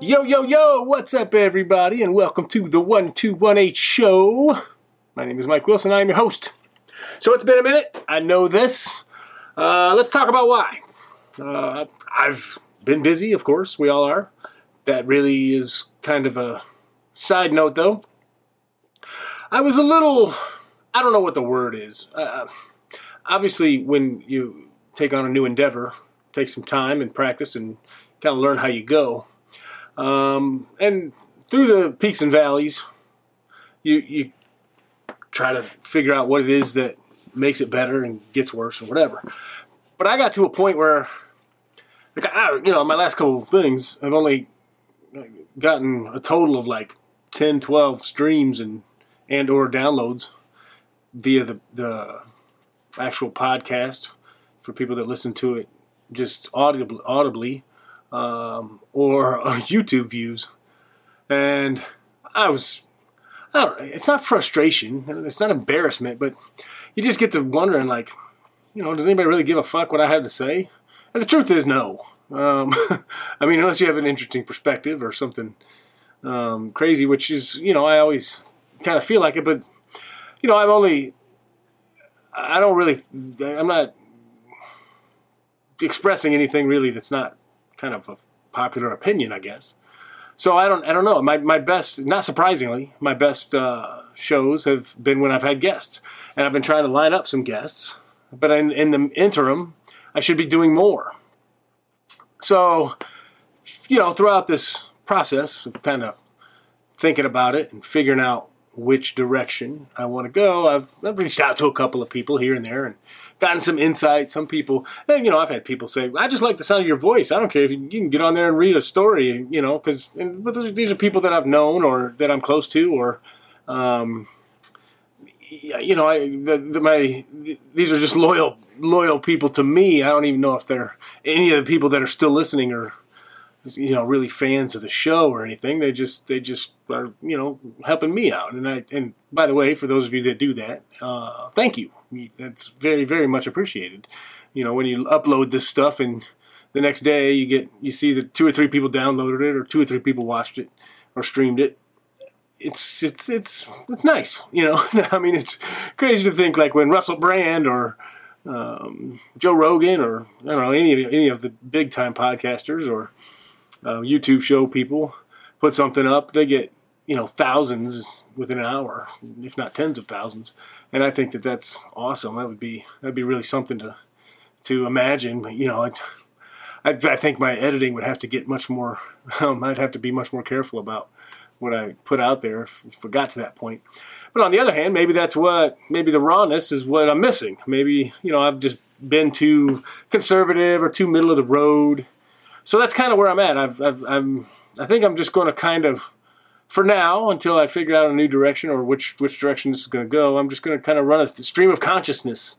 Yo, yo, yo, what's up, everybody, and welcome to the 1218 show. My name is Mike Wilson, I'm your host. So it's been a minute, I know this. Uh, let's talk about why. Uh, I've been busy, of course, we all are. That really is kind of a side note, though. I was a little, I don't know what the word is. Uh, obviously, when you take on a new endeavor, take some time and practice and kind of learn how you go. Um, and through the peaks and valleys, you you try to figure out what it is that makes it better and gets worse or whatever. But I got to a point where, like, I, you know, my last couple of things, I've only gotten a total of like 10, 12 streams and and or downloads via the the actual podcast for people that listen to it just audibly, audibly um, or YouTube views. And I was, I don't, it's not frustration, it's not embarrassment, but you just get to wondering, like, you know, does anybody really give a fuck what I have to say? And the truth is, no. Um, I mean, unless you have an interesting perspective or something um, crazy, which is, you know, I always kind of feel like it, but, you know, I'm only, I don't really, I'm not expressing anything really that's not kind of a popular opinion, I guess. So I don't, I don't know. My, my best, not surprisingly, my best uh, shows have been when I've had guests, and I've been trying to line up some guests. But in, in the interim, I should be doing more. So, you know, throughout this process of kind of thinking about it and figuring out which direction I want to go, I've, I've reached out to a couple of people here and there and gotten some insight. Some people, you know, I've had people say, "I just like the sound of your voice. I don't care if you, you can get on there and read a story." You know, because these are people that I've known or that I'm close to, or um, you know, I the, the, my these are just loyal loyal people to me. I don't even know if they're any of the people that are still listening or you know really fans of the show or anything. They just they just are you know helping me out. And I and by the way, for those of you that do that, uh, thank you. That's very very much appreciated. You know when you upload this stuff and the next day you get you see that two or three people downloaded it or two or three people watched it or streamed it. It's it's it's it's nice, you know. I mean, it's crazy to think like when Russell Brand or um, Joe Rogan or I don't know any of any of the big time podcasters or uh, YouTube show people put something up, they get you know thousands within an hour, if not tens of thousands. And I think that that's awesome. That would be that'd be really something to to imagine. But you know, I, I, I think my editing would have to get much more. Um, I'd have to be much more careful about what I put out there if, if I got to that point. But on the other hand, maybe that's what maybe the rawness is what I'm missing. Maybe you know I've just been too conservative or too middle of the road so that's kind of where I'm at. I've, I've, I'm, I think I'm just going to kind of, for now, until I figure out a new direction or which which direction this is going to go, I'm just going to kind of run a stream of consciousness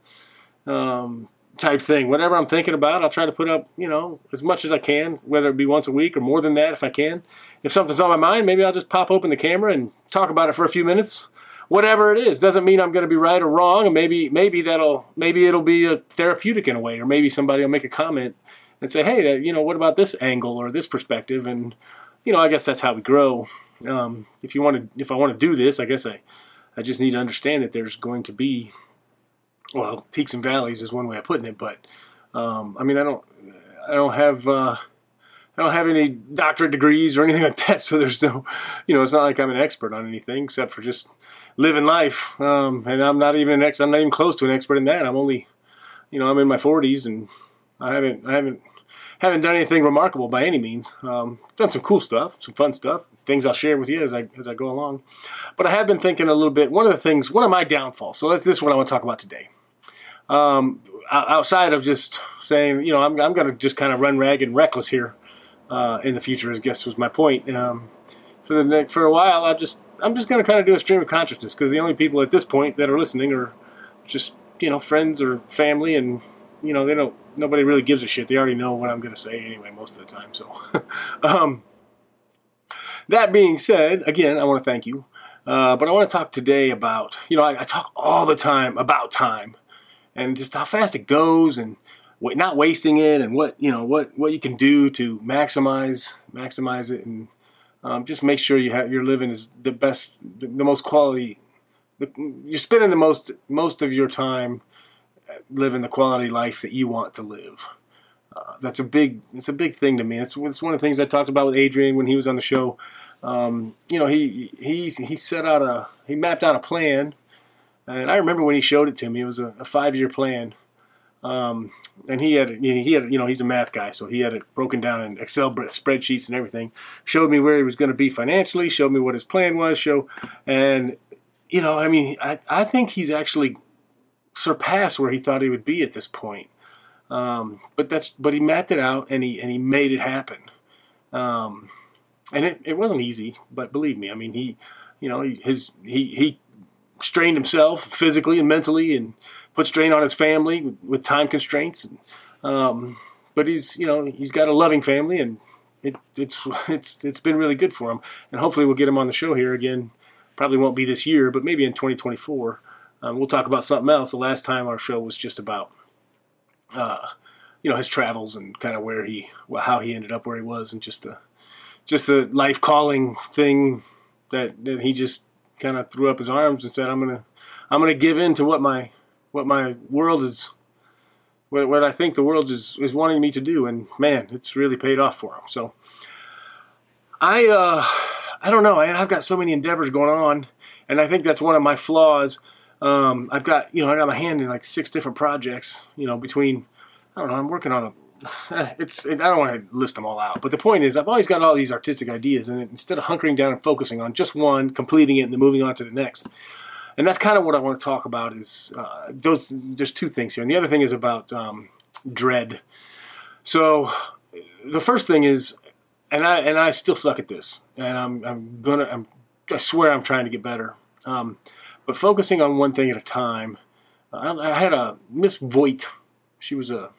um, type thing. Whatever I'm thinking about, I'll try to put up, you know, as much as I can, whether it be once a week or more than that if I can. If something's on my mind, maybe I'll just pop open the camera and talk about it for a few minutes. Whatever it is doesn't mean I'm going to be right or wrong, and maybe maybe that'll maybe it'll be a therapeutic in a way, or maybe somebody will make a comment and say, hey, you know, what about this angle or this perspective? And you know, I guess that's how we grow. Um, if you want to, if I want to do this, I guess I, I just need to understand that there's going to be, well, peaks and valleys is one way of putting it. But um, I mean, I don't, I don't have, uh, I don't have any doctorate degrees or anything like that. So there's no, you know, it's not like I'm an expert on anything except for just living life. Um, and I'm not even an ex, I'm not even close to an expert in that. I'm only, you know, I'm in my 40s and I haven't, I haven't haven't done anything remarkable by any means. Um, done some cool stuff, some fun stuff, things I'll share with you as I as I go along. But I have been thinking a little bit. One of the things, one of my downfalls. So that's this is what I want to talk about today. Um, outside of just saying, you know, I'm I'm going to just kind of run ragged and reckless here uh, in the future. I guess was my point. Um, for the next, for a while, I just I'm just going to kind of do a stream of consciousness because the only people at this point that are listening are just you know friends or family and you know, they don't. Nobody really gives a shit. They already know what I'm going to say anyway most of the time. So, um, that being said, again, I want to thank you. Uh, but I want to talk today about, you know, I, I, talk all the time about time and just how fast it goes and what, not wasting it and what you know what what you can do to maximize maximize it and um, just make sure you have you're living is the best the, the most quality the, you're spending the most most of your time living the quality life that you want to live uh, that's a big it's a big thing to me it's, it's one of the things I talked about with Adrian when he was on the show um, you know he he he set out a he mapped out a plan and I remember when he showed it to me it was a, a five year plan um, and he had, he had, you know, he's a math guy, so he had it broken down in Excel spreadsheets and everything. Showed me where he was going to be financially. Showed me what his plan was. Show, and you know, I mean, I, I think he's actually surpassed where he thought he would be at this point. Um, but that's, but he mapped it out and he and he made it happen. Um, and it, it wasn't easy, but believe me, I mean, he, you know, his he he strained himself physically and mentally and put strain on his family with time constraints. Um, but he's you know he's got a loving family and it, it's it's it's been really good for him. And hopefully we'll get him on the show here again. Probably won't be this year, but maybe in 2024. Um, we'll talk about something else. The last time our show was just about uh, you know his travels and kind of where he well, how he ended up where he was and just the just the life calling thing that that he just kind of threw up his arms and said I'm gonna I'm gonna give in to what my what my world is, what, what I think the world is, is wanting me to do. And man, it's really paid off for him. So I, uh, I don't know. I, I've got so many endeavors going on, and I think that's one of my flaws. Um, I've got, you know, I got my hand in like six different projects, you know, between, I don't know, I'm working on a, it's, it, I don't want to list them all out, but the point is I've always got all these artistic ideas and instead of hunkering down and focusing on just one, completing it and then moving on to the next, and that's kind of what I want to talk about. Is uh, those? There's two things here, and the other thing is about um, dread. So the first thing is, and I and I still suck at this, and I'm I'm gonna I'm, I swear I'm trying to get better. Um, but focusing on one thing at a time. I, I had a Miss Voigt. She was a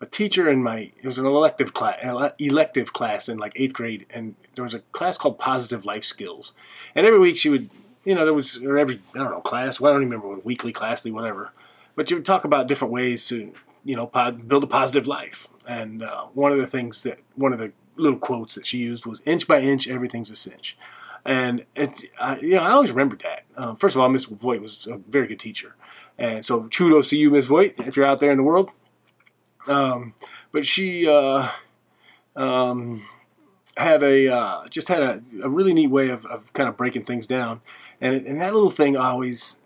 a teacher in my it was an elective class elective class in like eighth grade and there was a class called positive life skills and every week she would you know, there was or every I don't know class. Well, I don't even remember weekly, classly, whatever. But you would talk about different ways to you know build a positive life. And uh, one of the things that one of the little quotes that she used was "inch by inch, everything's a cinch." And it, I, you know, I always remember that. Um, first of all, Miss Voigt was a very good teacher, and so kudos to you, Miss Voigt, if you're out there in the world. Um, but she uh, um, had a uh, just had a, a, really neat way of, of kind of breaking things down. And, and that little thing always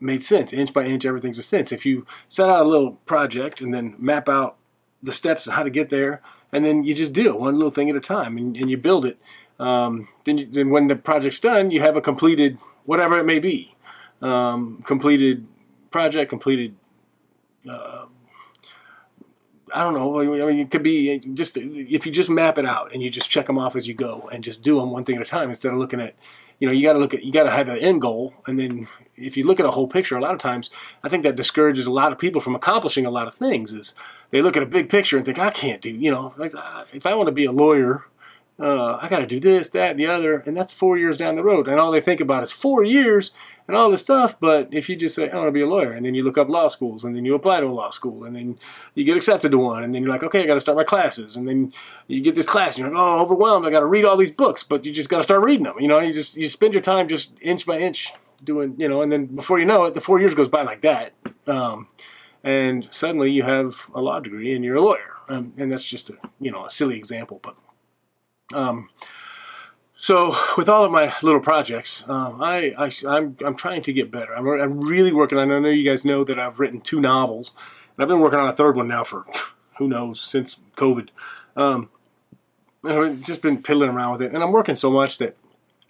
made sense. Inch by inch, everything's a sense. If you set out a little project and then map out the steps of how to get there, and then you just do one little thing at a time, and, and you build it. Um, then, you, then when the project's done, you have a completed whatever it may be, um, completed project, completed. Uh, I don't know. I mean, it could be just if you just map it out and you just check them off as you go and just do them one thing at a time instead of looking at you know you got to look at you got to have an end goal and then if you look at a whole picture a lot of times i think that discourages a lot of people from accomplishing a lot of things is they look at a big picture and think i can't do you know if i want to be a lawyer uh, I got to do this, that, and the other, and that's four years down the road. And all they think about is four years and all this stuff. But if you just say, I want to be a lawyer, and then you look up law schools, and then you apply to a law school, and then you get accepted to one, and then you're like, okay, I got to start my classes, and then you get this class, and you're like, oh, overwhelmed, I got to read all these books, but you just got to start reading them. You know, you just you spend your time just inch by inch doing, you know, and then before you know it, the four years goes by like that. Um, and suddenly you have a law degree and you're a lawyer. Um, and that's just a you know a silly example, but um, so with all of my little projects, um, I, I am I'm, I'm trying to get better. I'm, I'm really working. I know you guys know that I've written two novels, and I've been working on a third one now for who knows since COVID. Um, and I've just been piddling around with it, and I'm working so much that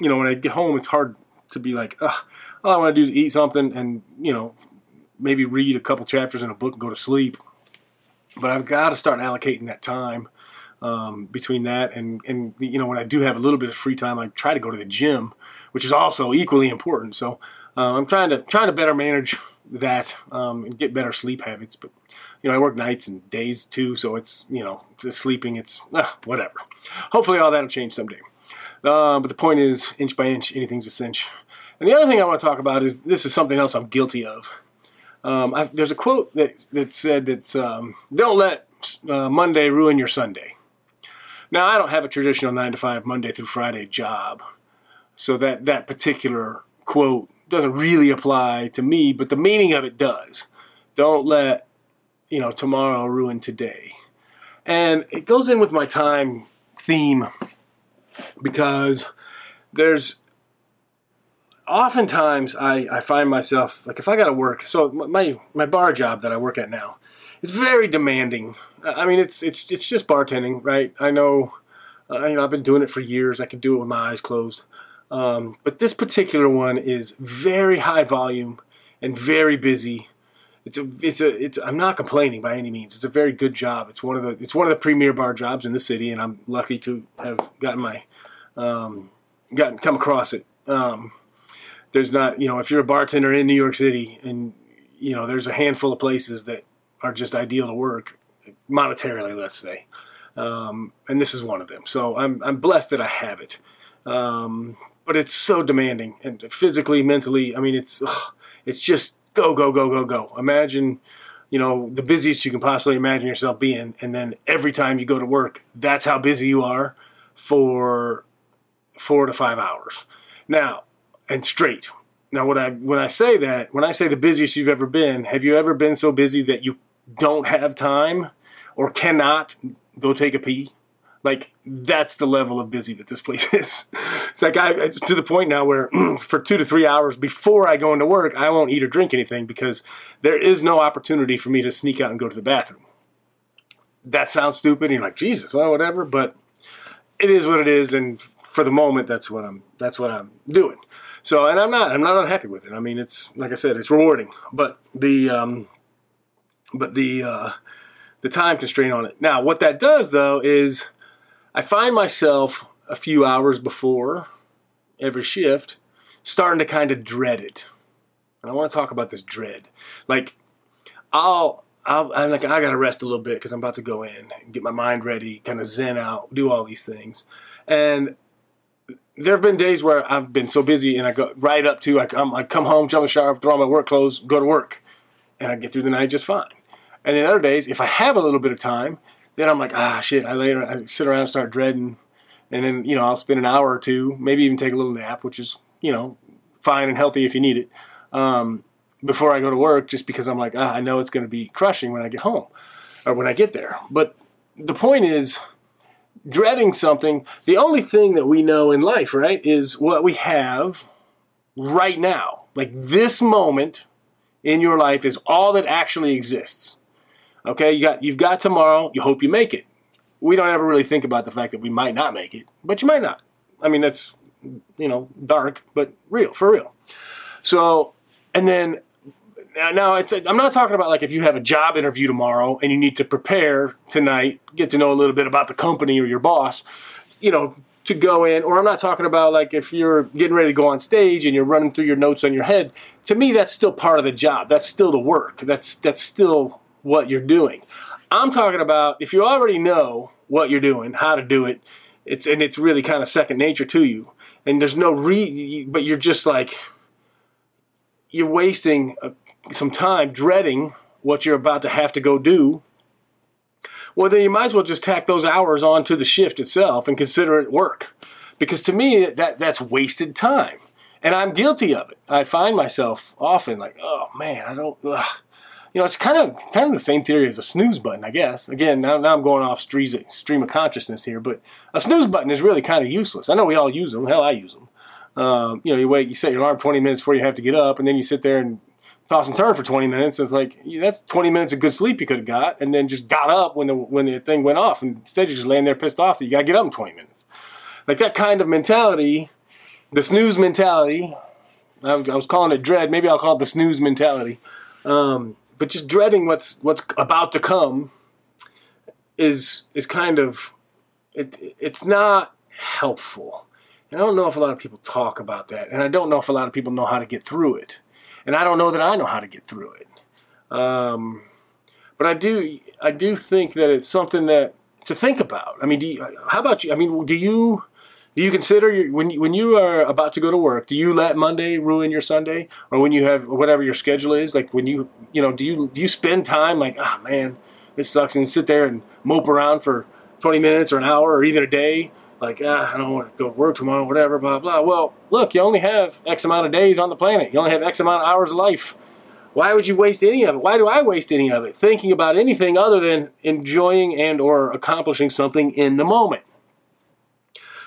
you know when I get home, it's hard to be like, Ugh, all I want to do is eat something and you know maybe read a couple chapters in a book and go to sleep. But I've got to start allocating that time um, between that and and you know when I do have a little bit of free time, I try to go to the gym, which is also equally important. So um, I'm trying to trying to better manage that um, and get better sleep habits. But you know I work nights and days too, so it's you know sleeping it's uh, whatever. Hopefully all that'll change someday. Uh, but the point is, inch by inch, anything's a cinch. And the other thing I want to talk about is this is something else I'm guilty of. Um, there's a quote that that said that um, don't let uh, Monday ruin your Sunday. Now I don't have a traditional nine to five Monday through Friday job, so that that particular quote doesn't really apply to me, but the meaning of it does. Don't let you know tomorrow ruin today, and it goes in with my time theme because there's oftentimes I, I find myself like if I got to work. So my my bar job that I work at now, it's very demanding. I mean, it's it's it's just bartending, right? I know, uh, you know, I've been doing it for years. I can do it with my eyes closed. Um, but this particular one is very high volume and very busy. It's a, it's a, it's. I'm not complaining by any means. It's a very good job. It's one of the, it's one of the premier bar jobs in the city, and I'm lucky to have gotten my, um, gotten come across it. Um, there's not, you know, if you're a bartender in New York City, and you know, there's a handful of places that are just ideal to work monetarily, let's say, um, and this is one of them. So I'm, I'm blessed that I have it. Um, but it's so demanding and physically, mentally. I mean, it's ugh, it's just go, go, go, go, go. Imagine, you know, the busiest you can possibly imagine yourself being, and then every time you go to work, that's how busy you are for four to five hours. Now, and straight. Now, when I when I say that, when I say the busiest you've ever been, have you ever been so busy that you don't have time or cannot go take a pee? Like that's the level of busy that this place is. It's like I it's to the point now where for two to three hours before I go into work, I won't eat or drink anything because there is no opportunity for me to sneak out and go to the bathroom. That sounds stupid. And you're like Jesus, oh whatever, but it is what it is, and for the moment, that's what I'm that's what I'm doing. So, and I'm not I'm not unhappy with it. I mean, it's like I said, it's rewarding, but the um, but the uh, the time constraint on it. Now, what that does though is I find myself a few hours before every shift starting to kind of dread it. And I want to talk about this dread. Like, I'll, I'll I'm like, I got to rest a little bit because I'm about to go in and get my mind ready, kind of zen out, do all these things. And there have been days where I've been so busy and I go right up to, I come, I come home, jump in the shower, throw on my work clothes, go to work. And I get through the night just fine. And then other days, if I have a little bit of time, then I'm like, ah, shit. I lay, I sit around and start dreading, and then you know I'll spend an hour or two, maybe even take a little nap, which is you know fine and healthy if you need it, um, before I go to work, just because I'm like, ah, I know it's going to be crushing when I get home or when I get there. But the point is, dreading something. The only thing that we know in life, right, is what we have right now. Like this moment in your life is all that actually exists. Okay, you got you've got tomorrow. You hope you make it. We don't ever really think about the fact that we might not make it, but you might not. I mean, that's you know dark, but real for real. So, and then now it's I'm not talking about like if you have a job interview tomorrow and you need to prepare tonight, get to know a little bit about the company or your boss, you know, to go in, or I'm not talking about like if you're getting ready to go on stage and you're running through your notes on your head. To me, that's still part of the job. That's still the work. That's that's still what you're doing. I'm talking about if you already know what you're doing, how to do it, it's and it's really kind of second nature to you. And there's no re, but you're just like you're wasting uh, some time dreading what you're about to have to go do. Well, then you might as well just tack those hours onto the shift itself and consider it work, because to me that that's wasted time, and I'm guilty of it. I find myself often like, oh man, I don't. Ugh you know, it's kind of kind of the same theory as a snooze button, I guess. Again, now, now I'm going off stream of consciousness here, but a snooze button is really kind of useless. I know we all use them. Hell, I use them. Um, you know, you wait, you set your alarm 20 minutes before you have to get up, and then you sit there and toss and turn for 20 minutes. It's like that's 20 minutes of good sleep you could have got, and then just got up when the when the thing went off. And instead, you're just laying there pissed off that you got to get up in 20 minutes. Like that kind of mentality, the snooze mentality. I was, I was calling it dread. Maybe I'll call it the snooze mentality. Um, but just dreading what's what's about to come is is kind of it it's not helpful. And I don't know if a lot of people talk about that, and I don't know if a lot of people know how to get through it, and I don't know that I know how to get through it. Um, but I do I do think that it's something that to think about. I mean, you, how about you? I mean, do you Do you consider your, when you, when you are about to go to work? Do you let Monday ruin your Sunday, or when you have whatever your schedule is? Like when you you know do you do you spend time like oh man this sucks and sit there and mope around for 20 minutes or an hour or even a day like ah, I don't want to go to work tomorrow whatever blah blah. Well look you only have X amount of days on the planet. You only have X amount of hours of life. Why would you waste any of it? Why do I waste any of it thinking about anything other than enjoying and or accomplishing something in the moment?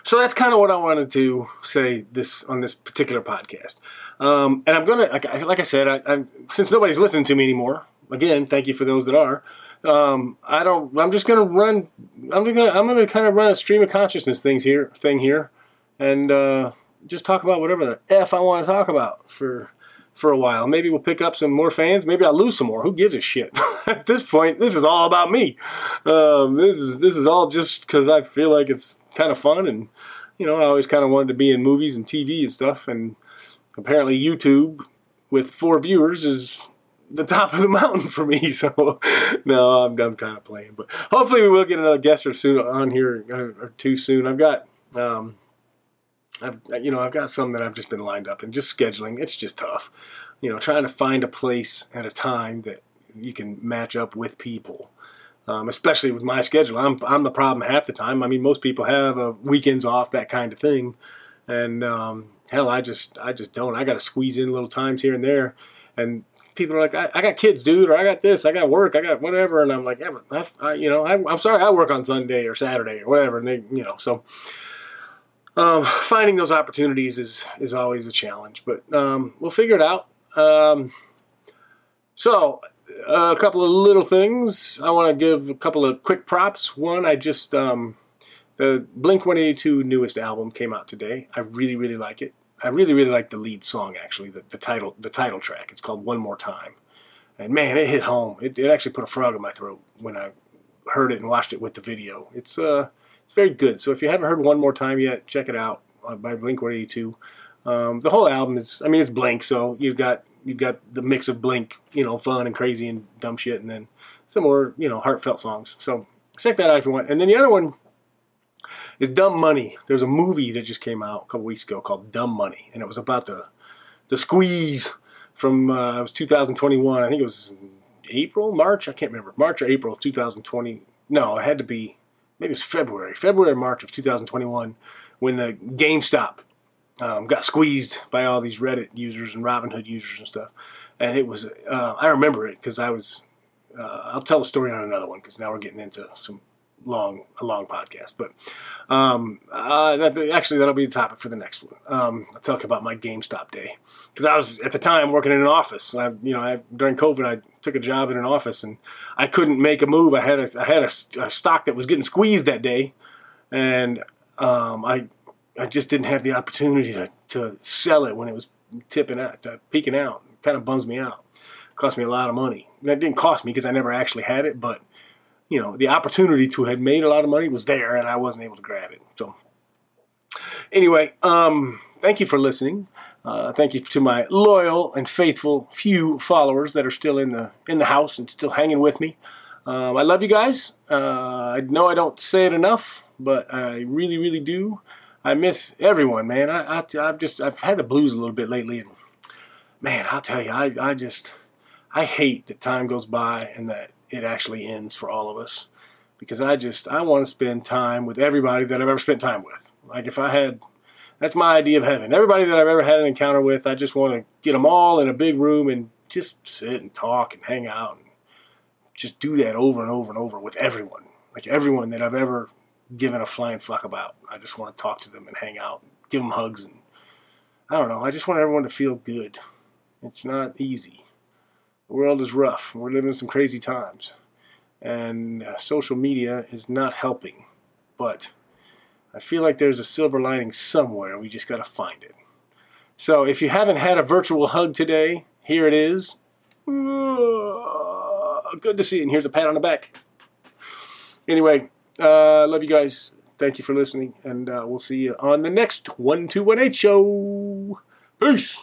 So that's kind of what I wanted to say this on this particular podcast. Um, and I'm gonna, like, like I said, I, I, since nobody's listening to me anymore, again, thank you for those that are. Um, I don't. I'm just gonna run. I'm gonna. I'm gonna kind of run a stream of consciousness things here, thing here, and uh, just talk about whatever the f I want to talk about for for a while. Maybe we'll pick up some more fans. Maybe I'll lose some more. Who gives a shit? At this point, this is all about me. Um, this is this is all just because I feel like it's kind of fun, and you know, I always kind of wanted to be in movies and TV and stuff. And apparently, YouTube with four viewers is the top of the mountain for me. So no, I'm, I'm kind of playing, but hopefully we will get another guest or soon on here or two soon. I've got. Um, I've, you know, I've got some that I've just been lined up and just scheduling. It's just tough, you know, trying to find a place at a time that you can match up with people um, especially with my schedule. I'm I'm the problem half the time. I mean, most people have a weekends off, that kind of thing, and um, hell, I just I just don't. I got to squeeze in little times here and there, and people are like, I, I, got kids, dude, or I got this, I got work, I got whatever, and I'm like, yeah, but I, you know, I, am sorry, I work on Sunday or Saturday or whatever, and they, you know, so. Um, finding those opportunities is is always a challenge, but um, we'll figure it out. Um, so a couple of little things. I want to give a couple of quick props. One, I just um, the Blink 182 newest album came out today. I really, really like it. I really, really like the lead song actually, the, the title, the title track. It's called One More Time, and man, it hit home. It, it actually put a frog in my throat when I heard it and watched it with the video. It's uh, it's very good. So if you haven't heard One More Time yet, check it out uh, by Blink 182. Um, the whole album is, I mean, it's Blink, so you've got you've got the mix of Blink, you know, fun and crazy and dumb shit, and then some more, you know, heartfelt songs. So check that out if you want. And then the other one is Dumb Money. There's a movie that just came out a couple weeks ago called Dumb Money, and it was about the the squeeze from uh, it was 2021. I think it was April, March. I can't remember. March or April of 2020. No, it had to be maybe it was February, February, March of 2021 when the GameStop um, got squeezed by all these Reddit users and Robinhood users and stuff. And it was, uh, I remember it because I was, uh, I'll tell a story on another one because now we're getting into some long, a long podcast. But um, uh, that, actually, that'll be the topic for the next one. Um, I'll talk about my GameStop day because I was at the time working in an office. I, you know, I, during COVID, I took a job in an office and I couldn't make a move. I had a, I had a, a stock that was getting squeezed that day, and um, I I just didn't have the opportunity to, to sell it when it was tipping out, peaking out. It kind of bums me out. It cost me a lot of money. That didn't cost me because I never actually had it, but you know, the opportunity to have made a lot of money was there, and I wasn't able to grab it. So, anyway, um, thank you for listening. Uh, thank you to my loyal and faithful few followers that are still in the in the house and still hanging with me. Um, I love you guys. Uh, I know I don't say it enough, but I really, really do. I miss everyone, man. I, I have just I've had the blues a little bit lately, and man, I'll tell you, I I just I hate that time goes by and that it actually ends for all of us because I just I want to spend time with everybody that I've ever spent time with. Like if I had that's my idea of heaven. Everybody that I've ever had an encounter with, I just want to get them all in a big room and just sit and talk and hang out and just do that over and over and over with everyone. Like everyone that I've ever giving a flying fuck about. I just want to talk to them and hang out, give them hugs, and I don't know. I just want everyone to feel good. It's not easy. The world is rough. We're living some crazy times, and uh, social media is not helping. But I feel like there's a silver lining somewhere. We just got to find it. So if you haven't had a virtual hug today, here it is. Good to see you. And here's a pat on the back. Anyway, uh, love you guys. Thank you for listening, and uh, we'll see you on the next 1218 show. Peace.